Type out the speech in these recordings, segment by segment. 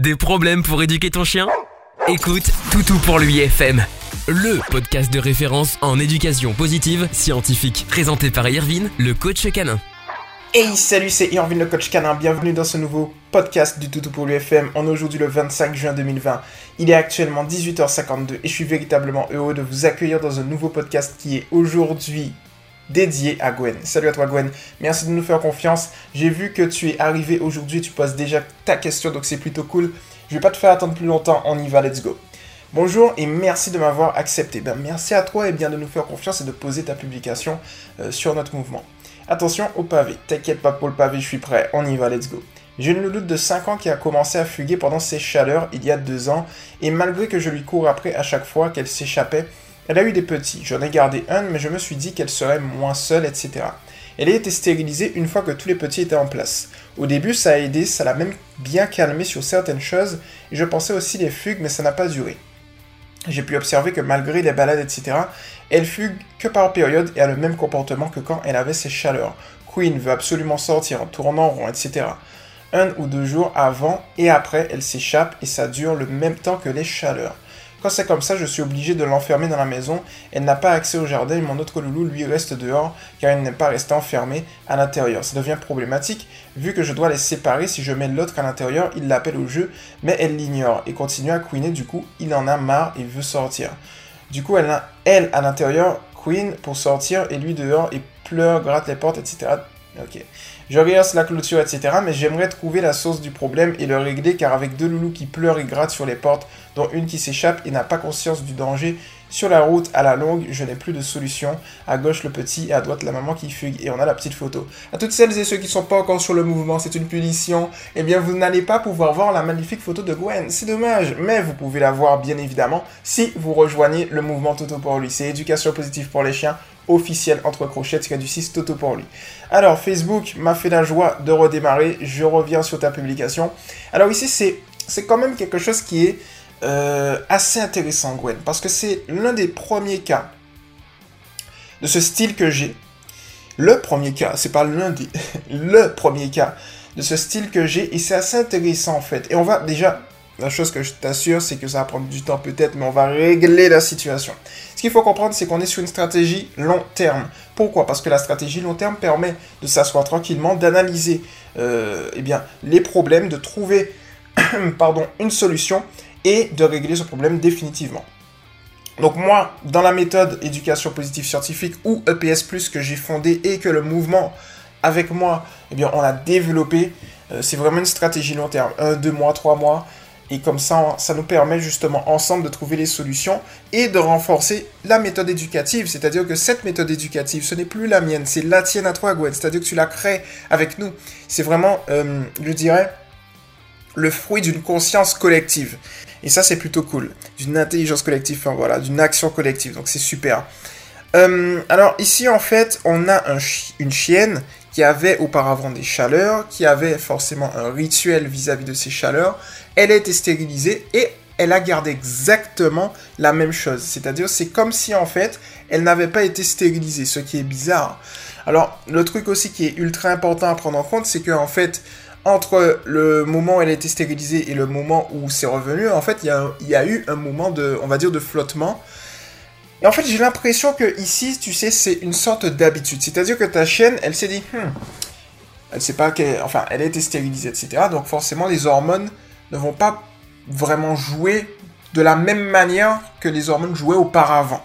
Des problèmes pour éduquer ton chien? Écoute Toutou pour lui FM, le podcast de référence en éducation positive scientifique, présenté par Irvine, le coach canin. Hey, salut, c'est Irvine le coach canin. Bienvenue dans ce nouveau podcast du Toutou pour l'UFM. On est aujourd'hui le 25 juin 2020. Il est actuellement 18h52 et je suis véritablement heureux de vous accueillir dans un nouveau podcast qui est aujourd'hui dédié à Gwen. Salut à toi Gwen, merci de nous faire confiance. J'ai vu que tu es arrivé aujourd'hui, tu poses déjà ta question, donc c'est plutôt cool. Je vais pas te faire attendre plus longtemps, on y va, let's go. Bonjour et merci de m'avoir accepté. Ben, merci à toi et bien de nous faire confiance et de poser ta publication euh, sur notre mouvement. Attention au pavé, t'inquiète pas pour le pavé, je suis prêt, on y va, let's go. J'ai une louloute de 5 ans qui a commencé à fuguer pendant ses chaleurs il y a 2 ans, et malgré que je lui cours après à chaque fois qu'elle s'échappait, elle a eu des petits, j'en ai gardé un, mais je me suis dit qu'elle serait moins seule, etc. Elle a été stérilisée une fois que tous les petits étaient en place. Au début, ça a aidé, ça l'a même bien calmé sur certaines choses, et je pensais aussi les fugues, mais ça n'a pas duré. J'ai pu observer que malgré les balades, etc., elle fugue que par période et a le même comportement que quand elle avait ses chaleurs. Queen veut absolument sortir en tournant rond, etc. Un ou deux jours avant et après, elle s'échappe et ça dure le même temps que les chaleurs. Quand c'est comme ça, je suis obligé de l'enfermer dans la maison. Elle n'a pas accès au jardin et mon autre loulou lui reste dehors car il n'aime pas rester enfermé à l'intérieur. Ça devient problématique vu que je dois les séparer. Si je mets l'autre à l'intérieur, il l'appelle au jeu mais elle l'ignore et continue à queener. Du coup, il en a marre et veut sortir. Du coup, elle a elle à l'intérieur, queen pour sortir et lui dehors et pleure, gratte les portes, etc. Ok. Je regarde la clôture, etc. Mais j'aimerais trouver la source du problème et le régler car avec deux loulous qui pleurent et grattent sur les portes, dont une qui s'échappe et n'a pas conscience du danger, sur la route, à la longue, je n'ai plus de solution. À gauche, le petit et à droite, la maman qui fugue. Et on a la petite photo. À toutes celles et ceux qui ne sont pas encore sur le mouvement, c'est une punition. Eh bien, vous n'allez pas pouvoir voir la magnifique photo de Gwen. C'est dommage. Mais vous pouvez la voir, bien évidemment, si vous rejoignez le mouvement Toto pour lui. C'est éducation positive pour les chiens officiel entre crochets du 6 Toto pour lui. Alors Facebook m'a fait la joie de redémarrer, je reviens sur ta publication. Alors ici c'est c'est quand même quelque chose qui est euh, assez intéressant Gwen, parce que c'est l'un des premiers cas de ce style que j'ai. Le premier cas, c'est pas l'un des, le premier cas de ce style que j'ai, et c'est assez intéressant en fait. Et on va déjà la chose que je t'assure, c'est que ça va prendre du temps peut-être, mais on va régler la situation. Ce qu'il faut comprendre, c'est qu'on est sur une stratégie long terme. Pourquoi? Parce que la stratégie long terme permet de s'asseoir tranquillement, d'analyser euh, eh bien, les problèmes, de trouver pardon, une solution et de régler ce problème définitivement. Donc moi, dans la méthode éducation positive scientifique ou EPS+, que j'ai fondée et que le mouvement avec moi, eh bien, on a développé, euh, c'est vraiment une stratégie long terme. Un, deux mois, trois mois. Et comme ça, ça nous permet justement ensemble de trouver les solutions et de renforcer la méthode éducative. C'est-à-dire que cette méthode éducative, ce n'est plus la mienne, c'est la tienne à toi, Gwen. C'est-à-dire que tu la crées avec nous. C'est vraiment, euh, je dirais, le fruit d'une conscience collective. Et ça, c'est plutôt cool. D'une intelligence collective, enfin voilà, d'une action collective. Donc c'est super. Euh, alors ici, en fait, on a une chienne qui avait auparavant des chaleurs, qui avait forcément un rituel vis-à-vis de ces chaleurs. Elle a été stérilisée et elle a gardé exactement la même chose. C'est-à-dire, c'est comme si en fait, elle n'avait pas été stérilisée, ce qui est bizarre. Alors, le truc aussi qui est ultra important à prendre en compte, c'est qu'en fait, entre le moment où elle a été stérilisée et le moment où c'est revenu, en fait, il y, a, eu un moment de, on va dire, de flottement et en fait, j'ai l'impression que ici, tu sais, c'est une sorte d'habitude. C'est-à-dire que ta chienne, elle s'est dit, hmm, elle sait pas qu'elle, enfin, elle a été stérilisée, etc. Donc forcément, les hormones ne vont pas vraiment jouer de la même manière que les hormones jouaient auparavant.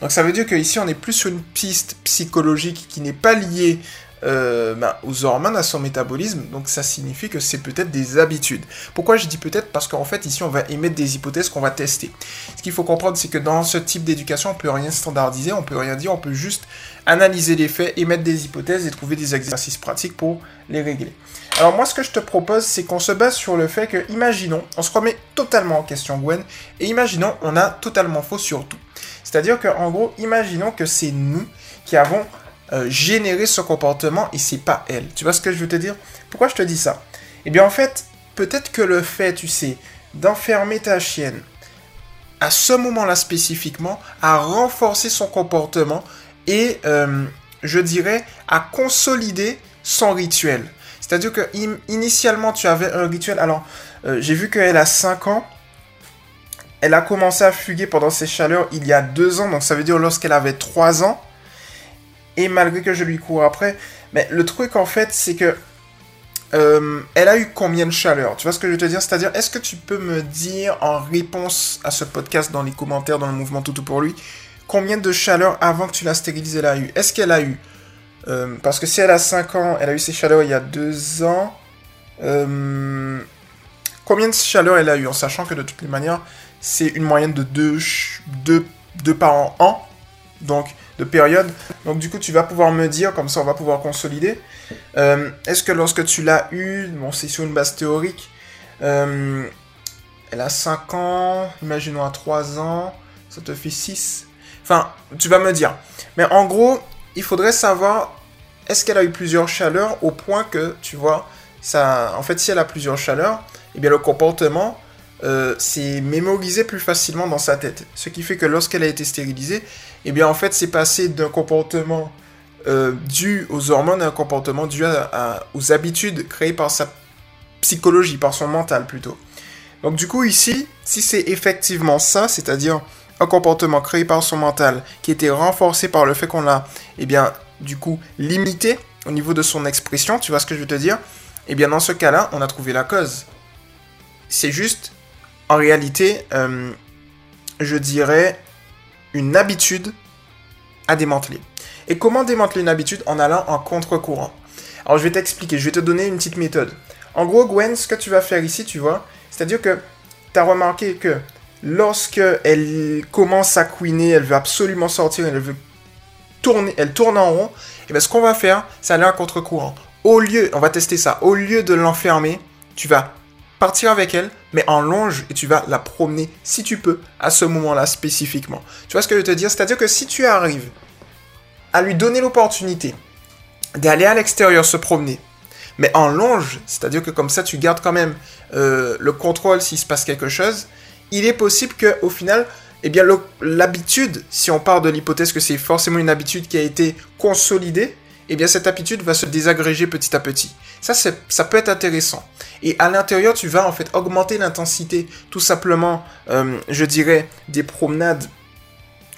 Donc ça veut dire qu'ici, on est plus sur une piste psychologique qui n'est pas liée euh, ben, aux hormones, à son métabolisme, donc ça signifie que c'est peut-être des habitudes. Pourquoi je dis peut-être? Parce qu'en fait ici on va émettre des hypothèses qu'on va tester. Ce qu'il faut comprendre c'est que dans ce type d'éducation on peut rien standardiser, on peut rien dire, on peut juste analyser les faits, émettre des hypothèses et trouver des exercices pratiques pour les régler. Alors moi ce que je te propose c'est qu'on se base sur le fait que, imaginons, on se remet totalement en question Gwen, et imaginons on a totalement faux sur tout. C'est-à-dire qu'en gros, imaginons que c'est nous qui avons euh, générer ce comportement et c'est pas elle. Tu vois ce que je veux te dire? Pourquoi je te dis ça? Eh bien en fait, peut-être que le fait, tu sais, d'enfermer ta chienne à ce moment-là spécifiquement a renforcé son comportement et euh, je dirais à consolider son rituel. C'est-à-dire que initialement, tu avais un rituel. Alors, euh, j'ai vu qu'elle a 5 ans. Elle a commencé à fuguer pendant ses chaleurs il y a 2 ans. Donc, ça veut dire lorsqu'elle avait 3 ans. Et malgré que je lui cours après. Mais le truc, en fait, c'est que. Euh, elle a eu combien de chaleurs? Tu vois ce que je veux te dire? C'est-à-dire, est-ce que tu peux me dire en réponse à ce podcast dans les commentaires, dans le mouvement Toutou pour lui, combien de chaleurs avant que tu la stérilises elle a eu? Est-ce qu'elle a eu euh, parce que si elle a 5 ans, elle a eu ses chaleurs il y a 2 ans. Euh, combien de chaleurs elle a eu En sachant que de toutes les manières, c'est une moyenne de 2 deux, deux, par an. Donc, de période. Donc, du coup, tu vas pouvoir me dire, comme ça, on va pouvoir consolider. Euh, est-ce que lorsque tu l'as eu, bon, c'est sur une base théorique, elle a 5 ans, imaginons à 3 ans, ça te fait 6. Enfin, tu vas me dire. Mais en gros, il faudrait savoir est-ce qu'elle a eu plusieurs chaleurs au point que, tu vois, ça, en fait, si elle a plusieurs chaleurs, eh bien, le comportement euh, s'est mémorisé plus facilement dans sa tête. Ce qui fait que lorsqu'elle a été stérilisée, eh bien, en fait, c'est passé d'un comportement euh, dû aux hormones à un comportement dû aux habitudes créées par sa psychologie, par son mental plutôt. Donc, du coup, ici, si c'est effectivement ça, c'est-à-dire un comportement créé par son mental qui était renforcé par le fait qu'on l'a, eh bien, du coup, limité au niveau de son expression, tu vois ce que je veux te dire? Eh bien, dans ce cas-là, on a trouvé la cause. C'est juste, en réalité, euh, je dirais, une habitude à démanteler. Et comment démanteler une habitude en allant en contre-courant? Alors, je vais t'expliquer, je vais te donner une petite méthode. En gros, Gwen, ce que tu vas faire ici, tu vois, c'est-à-dire que tu as remarqué que lorsque elle commence à queener, elle veut absolument sortir, elle veut tourner, elle tourne en rond, et bien ce qu'on va faire, c'est aller à contre-courant. Au lieu, on va tester ça, au lieu de l'enfermer, tu vas partir avec elle, mais en longe, et tu vas la promener, si tu peux, à ce moment-là spécifiquement. Tu vois ce que je veux te dire? C'est-à-dire que si tu arrives à lui donner l'opportunité d'aller à l'extérieur se promener, mais en longe, c'est-à-dire que comme ça, tu gardes quand même euh, le contrôle s'il se passe quelque chose, il est possible qu'au final, eh bien, l'habitude, si on part de l'hypothèse que c'est forcément une habitude qui a été consolidée, eh bien, cette habitude va se désagréger petit à petit. Ça, ça peut être intéressant. Et à l'intérieur, tu vas en fait augmenter l'intensité, tout simplement, euh, je dirais, des promenades,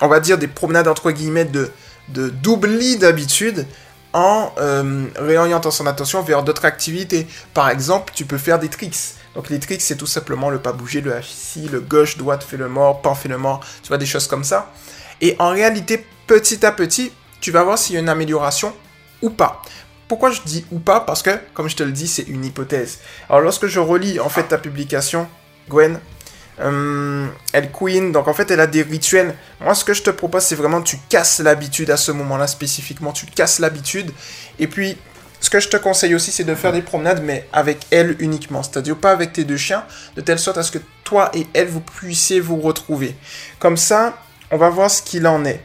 on va dire des promenades entre guillemets de d'oubli d'habitude en euh, réorientant son attention vers d'autres activités. Par exemple, tu peux faire des tricks. Donc les tricks, c'est tout simplement le pas bouger, le ici, le gauche, droite fait le mort, pan fait le mort, tu vois, des choses comme ça. Et en réalité, petit à petit, tu vas voir s'il y a une amélioration ou pas. Pourquoi je dis ou pas? Parce que, comme je te le dis, c'est une hypothèse. Alors lorsque je relis en fait ta publication, Gwen, euh, elle queen, donc en fait elle a des rituels. Moi ce que je te propose c'est vraiment tu casses l'habitude à ce moment-là spécifiquement, tu casses l'habitude. Et puis ce que je te conseille aussi c'est de faire des promenades mais avec elle uniquement, c'est-à-dire pas avec tes deux chiens, de telle sorte à ce que toi et elle vous puissiez vous retrouver. Comme ça, on va voir ce qu'il en est.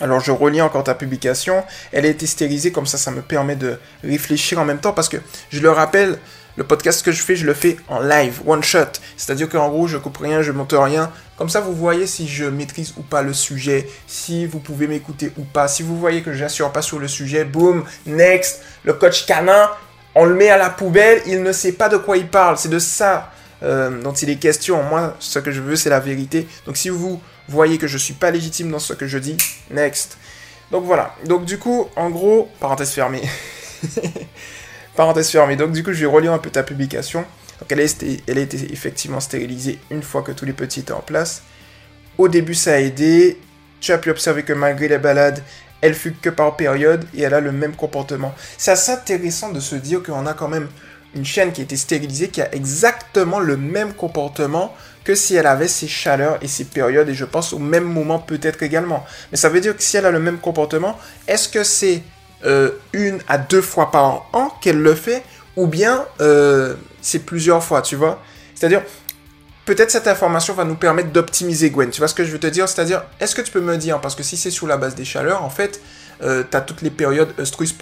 Alors je relis encore ta publication, elle a été stérilisée, comme ça ça me permet de réfléchir en même temps parce que je le rappelle, le podcast que je fais, je le fais en live, one shot. C'est-à-dire qu'en gros, je coupe rien, je monte rien. Comme ça, vous voyez si je maîtrise ou pas le sujet, si vous pouvez m'écouter ou pas. Si vous voyez que j'assure pas sur le sujet, boum, next. Le coach canin, on le met à la poubelle, il ne sait pas de quoi il parle. C'est de ça euh, dont il est question. Moi, ce que je veux, c'est la vérité. Donc si vous voyez que je suis pas légitime dans ce que je dis, next. Donc voilà. Donc du coup, en gros, parenthèse fermée. Parenthèse fermée. Donc, du coup, je vais relire un peu ta publication. Donc, elle a, été, elle a été effectivement stérilisée une fois que tous les petits étaient en place. Au début, ça a aidé. Tu as pu observer que malgré les balades, elle fut que par période et elle a le même comportement. C'est assez intéressant de se dire qu'on a quand même une chaîne qui a été stérilisée qui a exactement le même comportement que si elle avait ses chaleurs et ses périodes et je pense au même moment peut-être également. Mais ça veut dire que si elle a le même comportement, est-ce que c'est euh, une à deux fois par an qu'elle le fait, ou bien euh, c'est plusieurs fois, tu vois? C'est-à-dire, peut-être cette information va nous permettre d'optimiser Gwen. Tu vois ce que je veux te dire? C'est-à-dire, est-ce que tu peux me dire, parce que si c'est sous la base des chaleurs, en fait, euh, tu as toutes les périodes œstrus,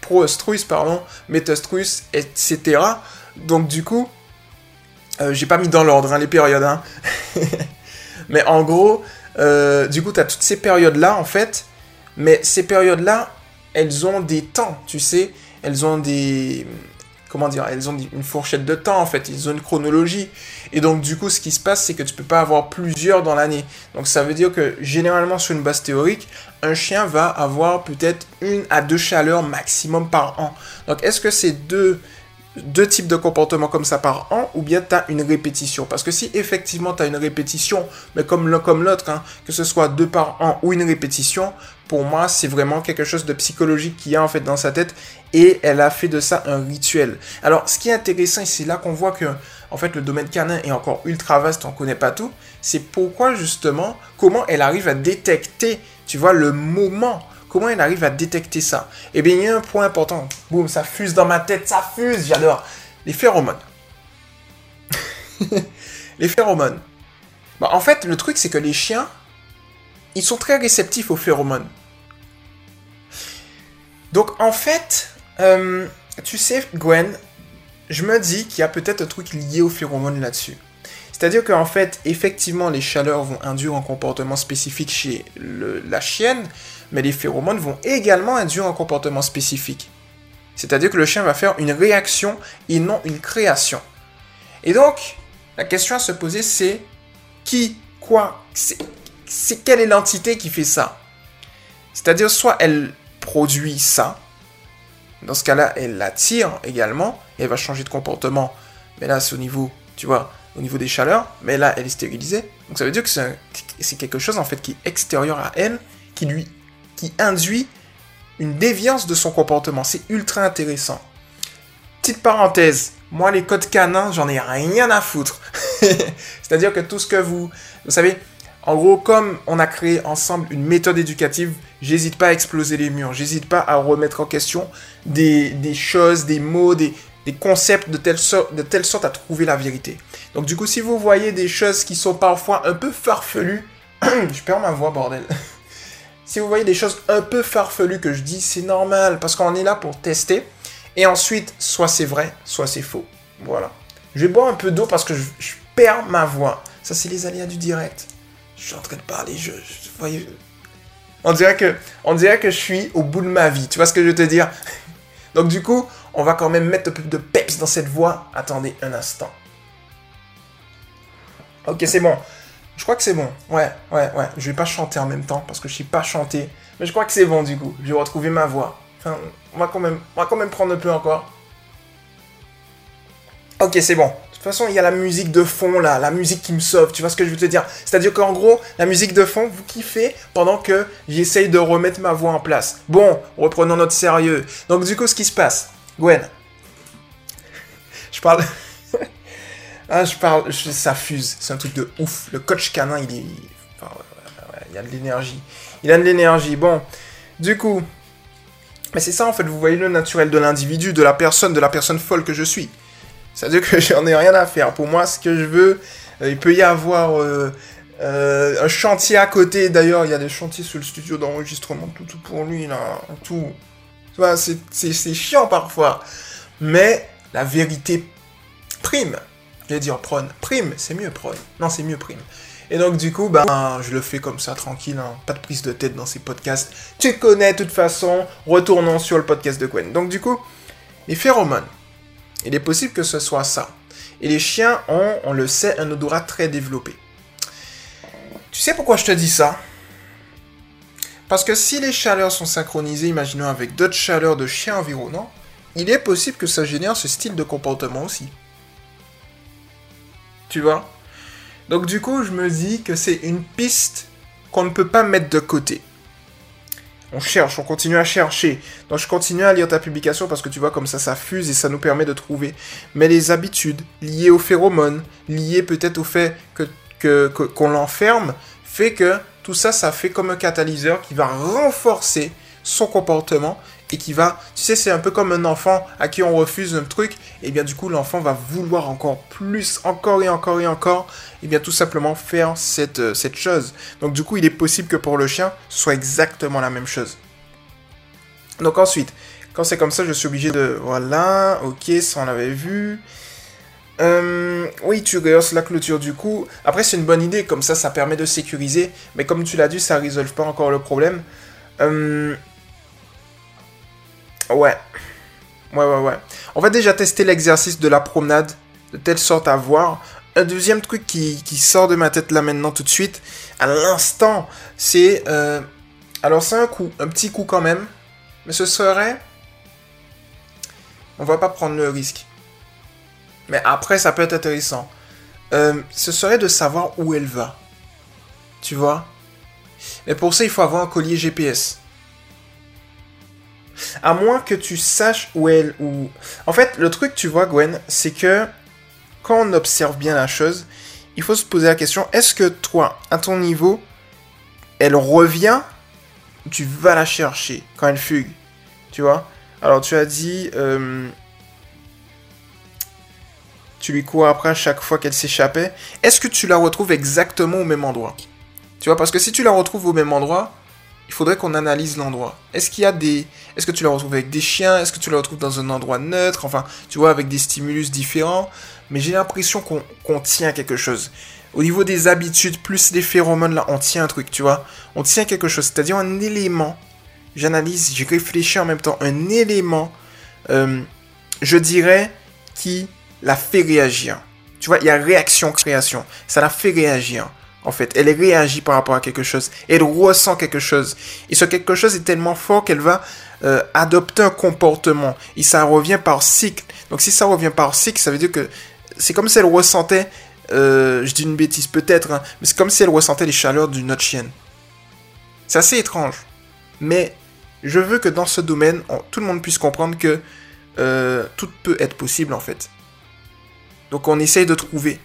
pro-œstrus, pardon, métastrus, etc. Donc du coup, j'ai pas mis dans l'ordre hein, les périodes, hein. mais en gros, du coup, tu as toutes ces périodes-là, en fait, mais ces périodes-là, elles ont des temps, tu sais. elles ont des comment dire, elles ont une fourchette de temps en fait, ils ont une chronologie. Et donc du coup, ce qui se passe, c'est que tu peux pas avoir plusieurs dans l'année. Donc ça veut dire que généralement sur une base théorique, un chien va avoir peut-être une à deux chaleurs maximum par an. Donc est-ce que c'est deux deux types de comportements comme ça par an ou bien tu as une répétition. Parce que si effectivement tu as une répétition, mais comme l'un comme l'autre, hein, que ce soit deux par an ou une répétition, pour moi c'est vraiment quelque chose de psychologique qu'il y a en fait dans sa tête et elle a fait de ça un rituel. Alors ce qui est intéressant, c'est là qu'on voit que en fait le domaine canin est encore ultra vaste, on connaît pas tout, c'est pourquoi justement, comment elle arrive à détecter, tu vois, le moment Comment elle arrive à détecter ça? Eh bien, il y a un point important. Boum, ça fuse dans ma tête, ça fuse, j'adore. Les phéromones. les phéromones. Bah, en fait, le truc, c'est que les chiens, ils sont très réceptifs aux phéromones. Donc, en fait, euh, tu sais, Gwen, je me dis qu'il y a peut-être un truc lié aux phéromones là-dessus. C'est-à-dire qu'en fait, effectivement, les chaleurs vont induire un comportement spécifique chez la chienne, mais les phéromones vont également induire un comportement spécifique. C'est-à-dire que le chien va faire une réaction et non une création. Et donc, la question à se poser, c'est qui, quoi, c'est quelle est l'entité qui fait ça? C'est-à-dire, soit elle produit ça, dans ce cas-là, elle l'attire également, et elle va changer de comportement. Mais là, c'est au niveau, tu vois, au niveau des chaleurs, mais là, elle est stérilisée. Donc ça veut dire que c'est quelque chose, en fait, qui est extérieur à elle, qui lui qui induit une déviance de son comportement. C'est ultra intéressant. Petite parenthèse, moi les codes canins, j'en ai rien à foutre. C'est-à-dire que tout ce que vous... Vous savez, en gros, comme on a créé ensemble une méthode éducative, j'hésite pas à exploser les murs, j'hésite pas à remettre en question des, choses, des mots, des, concepts de telle, sorte, de telle sorte à trouver la vérité. Donc du coup, si vous voyez des choses qui sont parfois un peu farfelues, je perds ma voix, bordel. Si vous voyez des choses un peu farfelues que je dis, c'est normal, parce qu'on est là pour tester. Et ensuite, soit c'est vrai, soit c'est faux. Voilà. Je vais boire un peu d'eau parce que je, perds ma voix. Ça, c'est les aléas du direct. Je suis en train de parler, je, voyez, on dirait que, on dirait que je suis au bout de ma vie. Tu vois ce que je veux te dire? Donc du coup, on va quand même mettre un peu de peps dans cette voix. Attendez un instant. Ok, c'est bon. Je crois que c'est bon. Ouais, ouais, ouais. Je vais pas chanter en même temps parce que je sais pas chanter. Mais je crois que c'est bon du coup. Je vais retrouver ma voix. On va quand même, on va quand même prendre un peu encore. Ok, c'est bon. De toute façon, il y a la musique de fond là, la musique qui me sauve. Tu vois ce que je veux te dire? C'est-à-dire qu'en gros, la musique de fond, vous kiffez pendant que j'essaye de remettre ma voix en place. Bon, reprenons notre sérieux. Donc du coup, ce qui se passe, Gwen. Je parle. Ah, je parle, ça fuse, c'est un truc de ouf. Le coach canin, il est. a de l'énergie. Il a de l'énergie. Bon, du coup. Mais c'est ça en fait, vous voyez le naturel de l'individu, de la personne, de la personne folle que je suis. C'est-à-dire que j'en ai rien à faire. Pour moi, ce que je veux, euh, il peut y avoir euh, euh, un chantier à côté. D'ailleurs, il y a des chantiers sur le studio d'enregistrement, tout, tout pour lui, là. Tout. Tu vois, c'est chiant parfois. Mais la vérité prime. Je vais dire prône. Prime, c'est mieux prône. Non, c'est mieux prime. Et donc du coup, ben, je le fais comme ça, tranquille, hein. pas de prise de tête dans ces podcasts. Tu connais de toute façon, retournons sur le podcast de Gwen. Donc du coup, les phéromones, il est possible que ce soit ça. Et les chiens ont, on le sait, un odorat très développé. Tu sais pourquoi je te dis ça? Parce que si les chaleurs sont synchronisées, imaginons avec d'autres chaleurs de chiens environnants, il est possible que ça génère ce style de comportement aussi. Tu vois Donc du coup, je me dis que c'est une piste qu'on ne peut pas mettre de côté. On cherche, on continue à chercher. Donc je continue à lire ta publication parce que tu vois comme ça ça fuse et ça nous permet de trouver. Mais les habitudes liées aux phéromones, liées peut-être au fait que qu'on l'enferme, fait que tout ça, ça fait comme un catalyseur qui va renforcer son comportement et qui va, tu sais, c'est un peu comme un enfant à qui on refuse un truc, et bien du coup l'enfant va vouloir encore plus, encore et encore et encore, et bien tout simplement faire cette, euh, cette chose. Donc du coup il est possible que pour le chien, ce soit exactement la même chose. Donc ensuite, quand c'est comme ça, je suis obligé de... Voilà, ok, ça on l'avait vu. Euh, oui, tu rehausses la clôture du coup. Après, c'est une bonne idée, comme ça, ça permet de sécuriser. Mais comme tu l'as dit, ça ne résolve pas encore le problème. Euh, Ouais. Ouais, ouais, ouais. On va déjà tester l'exercice de la promenade, de telle sorte à voir. Un deuxième truc qui, qui sort de ma tête là maintenant tout de suite, à l'instant, c'est... Euh, alors c'est un coup, un petit coup quand même, mais ce serait... On va pas prendre le risque. Mais après, ça peut être intéressant. Euh, ce serait de savoir où elle va. Tu vois? Mais pour ça, il faut avoir un collier GPS. À moins que tu saches où elle... Où... En fait, le truc, tu vois, Gwen, c'est que quand on observe bien la chose, il faut se poser la question, est-ce que toi, à ton niveau, elle revient tu vas la chercher quand elle fugue Tu vois? Alors tu as dit... Euh, tu lui cours après à chaque fois qu'elle s'échappait. Est-ce que tu la retrouves exactement au même endroit? Tu vois, parce que si tu la retrouves au même endroit, il faudrait qu'on analyse l'endroit. Est-ce qu'il y a des... Est-ce que tu la retrouves avec des chiens? Est-ce que tu la retrouves dans un endroit neutre? Enfin, tu vois, avec des stimulus différents. Mais j'ai l'impression qu'on tient quelque chose. Au niveau des habitudes, plus des phéromones, là, on tient un truc, tu vois. On tient quelque chose, c'est-à-dire un élément. J'analyse, j'ai réfléchi en même temps. Un élément, euh, je dirais, qui la fait réagir. Tu vois, il y a réaction-création. Ça la fait réagir en fait. Elle réagit par rapport à quelque chose. Elle ressent quelque chose. Et ce quelque chose est tellement fort qu'elle va euh, adopter un comportement. Et ça revient par cycle. Donc si ça revient par cycle, ça veut dire que c'est comme si elle ressentait, euh, je dis une bêtise peut-être, hein, mais c'est comme si elle ressentait les chaleurs d'une autre chienne. C'est assez étrange. Mais je veux que dans ce domaine, tout le monde puisse comprendre que euh, tout peut être possible en fait. Donc on essaye de trouver.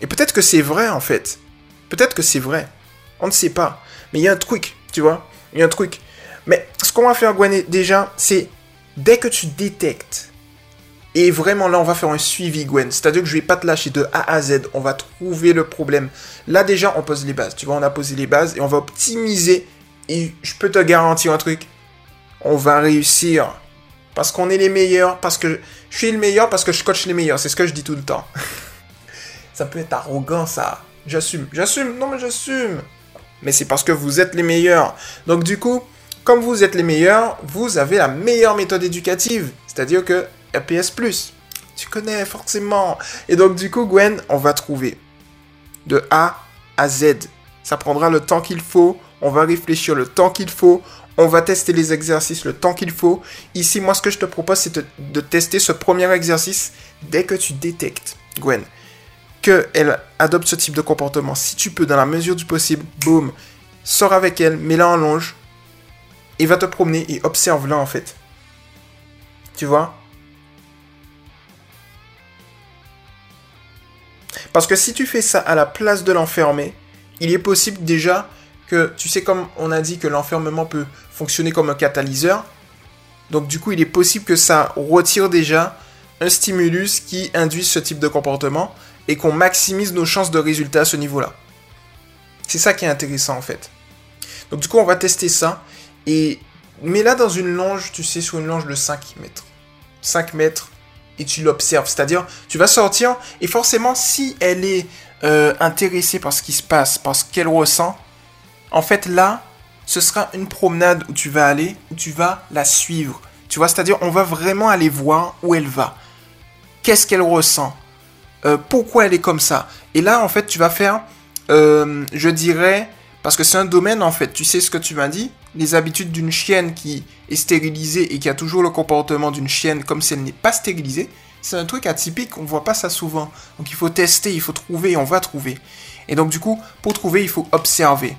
Et peut-être que c'est vrai en fait. Peut-être que c'est vrai. On ne sait pas. Mais il y a un truc, tu vois. Il y a un truc. Mais ce qu'on va faire, Gwen, déjà, c'est dès que tu détectes, et vraiment là, on va faire un suivi, Gwen. C'est-à-dire que je vais pas te lâcher de A à Z. On va trouver le problème. Là, déjà, on pose les bases. Tu vois, on a posé les bases et on va optimiser. Et je peux te garantir un truc. On va réussir. Parce qu'on est les meilleurs. Parce que je suis le meilleur. Parce que je coach les meilleurs. C'est ce que je dis tout le temps. ça peut être arrogant, ça. J'assume. J'assume. Non, mais j'assume. Mais c'est parce que vous êtes les meilleurs. Donc, du coup, comme vous êtes les meilleurs, vous avez la meilleure méthode éducative. C'est-à-dire que RPS+. Tu connais forcément. Et donc, du coup, Gwen, on va trouver de A à Z. Ça prendra le temps qu'il faut. On va réfléchir le temps qu'il faut. On va tester les exercices le temps qu'il faut. Ici, moi, ce que je te propose, c'est de, de tester ce premier exercice dès que tu détectes, Gwen, qu'elle adopte ce type de comportement, si tu peux, dans la mesure du possible, boum, sors avec elle, mets-la en longe, et va te promener et observe-la en fait. Tu vois? Parce que si tu fais ça à la place de l'enfermer, il est possible déjà que, tu sais, comme on a dit que l'enfermement peut fonctionner comme un catalyseur, donc du coup, il est possible que ça retire déjà un stimulus qui induit ce type de comportement et qu'on maximise nos chances de résultat à ce niveau-là. C'est ça qui est intéressant en fait. Donc du coup, on va tester ça. Et mets là dans une longe, tu sais, sur une longe de 5 mètres. 5 mètres, et tu l'observes. C'est-à-dire, tu vas sortir, et forcément, si elle est euh, intéressée par ce qui se passe, par ce qu'elle ressent, en fait là, ce sera une promenade où tu vas aller, où tu vas la suivre. Tu vois, c'est-à-dire, on va vraiment aller voir où elle va. Qu'est-ce qu'elle ressent? Euh, pourquoi elle est comme ça? Et là, en fait, tu vas faire, euh, je dirais, parce que c'est un domaine, en fait, tu sais ce que tu m'as dit, les habitudes d'une chienne qui est stérilisée et qui a toujours le comportement d'une chienne comme si elle n'est pas stérilisée, c'est un truc atypique, on ne voit pas ça souvent. Donc il faut tester, il faut trouver, on va trouver. Et donc du coup, pour trouver, il faut observer.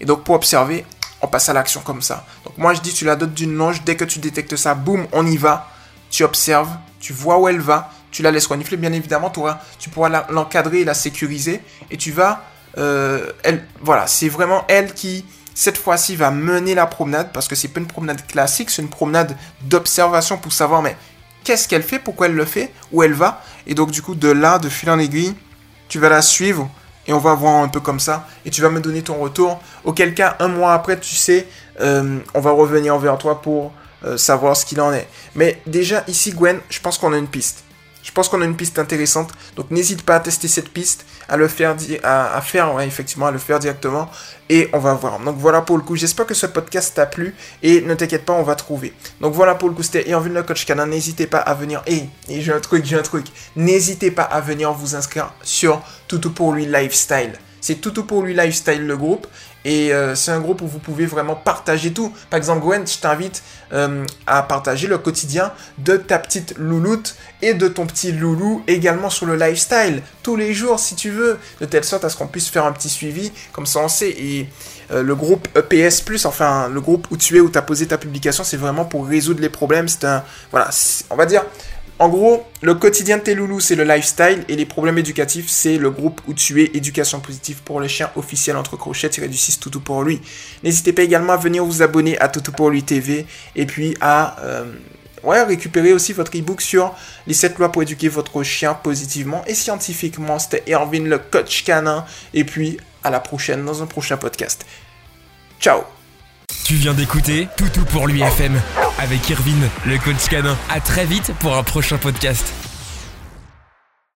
Et donc pour observer, on passe à l'action comme ça. Donc moi je dis, tu la dotes d'une longe, dès que tu détectes ça, boum, on y va. Tu observes, tu vois où elle va, tu la laisses renifler, bien évidemment, tu pourras l'encadrer et la sécuriser. Et tu vas... Euh, voilà, c'est vraiment elle qui, cette fois-ci, va mener la promenade, parce que c'est pas une promenade classique, c'est une promenade d'observation pour savoir, mais qu'est-ce qu'elle fait, pourquoi elle le fait, où elle va. Et donc, du coup, de là, de fil en aiguille, tu vas la suivre et on va voir un peu comme ça et tu vas me donner ton retour. Auquel cas, un mois après, tu sais, euh, on va revenir vers toi pour euh, savoir ce qu'il en est. Mais déjà, ici, Gwen, je pense qu'on a une piste. Je pense qu'on a une piste intéressante. Donc n'hésite pas à tester cette piste, à le faire, effectivement, à le faire directement. Et on va voir. Donc voilà pour le coup. J'espère que ce podcast t'a plu. Et ne t'inquiète pas, on va trouver. Donc voilà pour le coup. C'était et en vue de le coach canin. N'hésitez pas à venir. Et, et j'ai un truc, j'ai un truc. N'hésitez pas à venir vous inscrire sur Toutou pour lui Lifestyle. C'est Toutou pour lui Lifestyle le groupe. Et euh, c'est un groupe où vous pouvez vraiment partager tout. Par exemple, Gwen, je t'invite euh, à partager le quotidien de ta petite louloute et de ton petit loulou également sur le lifestyle. Tous les jours, si tu veux. De telle sorte à ce qu'on puisse faire un petit suivi. Comme ça, on sait. Et euh, le groupe EPS, enfin, le groupe où tu es, où tu as posé ta publication, c'est vraiment pour résoudre les problèmes. C'est un. Voilà, on va dire. En gros, le quotidien de tes loulous, c'est le lifestyle et les problèmes éducatifs, c'est le groupe où tu es éducation positive pour les chiens officiel entre crochets du 6 Toutou pour lui. N'hésitez pas également à venir vous abonner à Toutou pour lui TV et puis à euh, récupérer aussi votre ebook sur les 7 lois pour éduquer votre chien positivement et scientifiquement. C'était Erwin le coach canin et puis à la prochaine dans un prochain podcast. Ciao tu viens d'écouter Toutou pour l'UFM avec Irvine, le coach canin. À très vite pour un prochain podcast.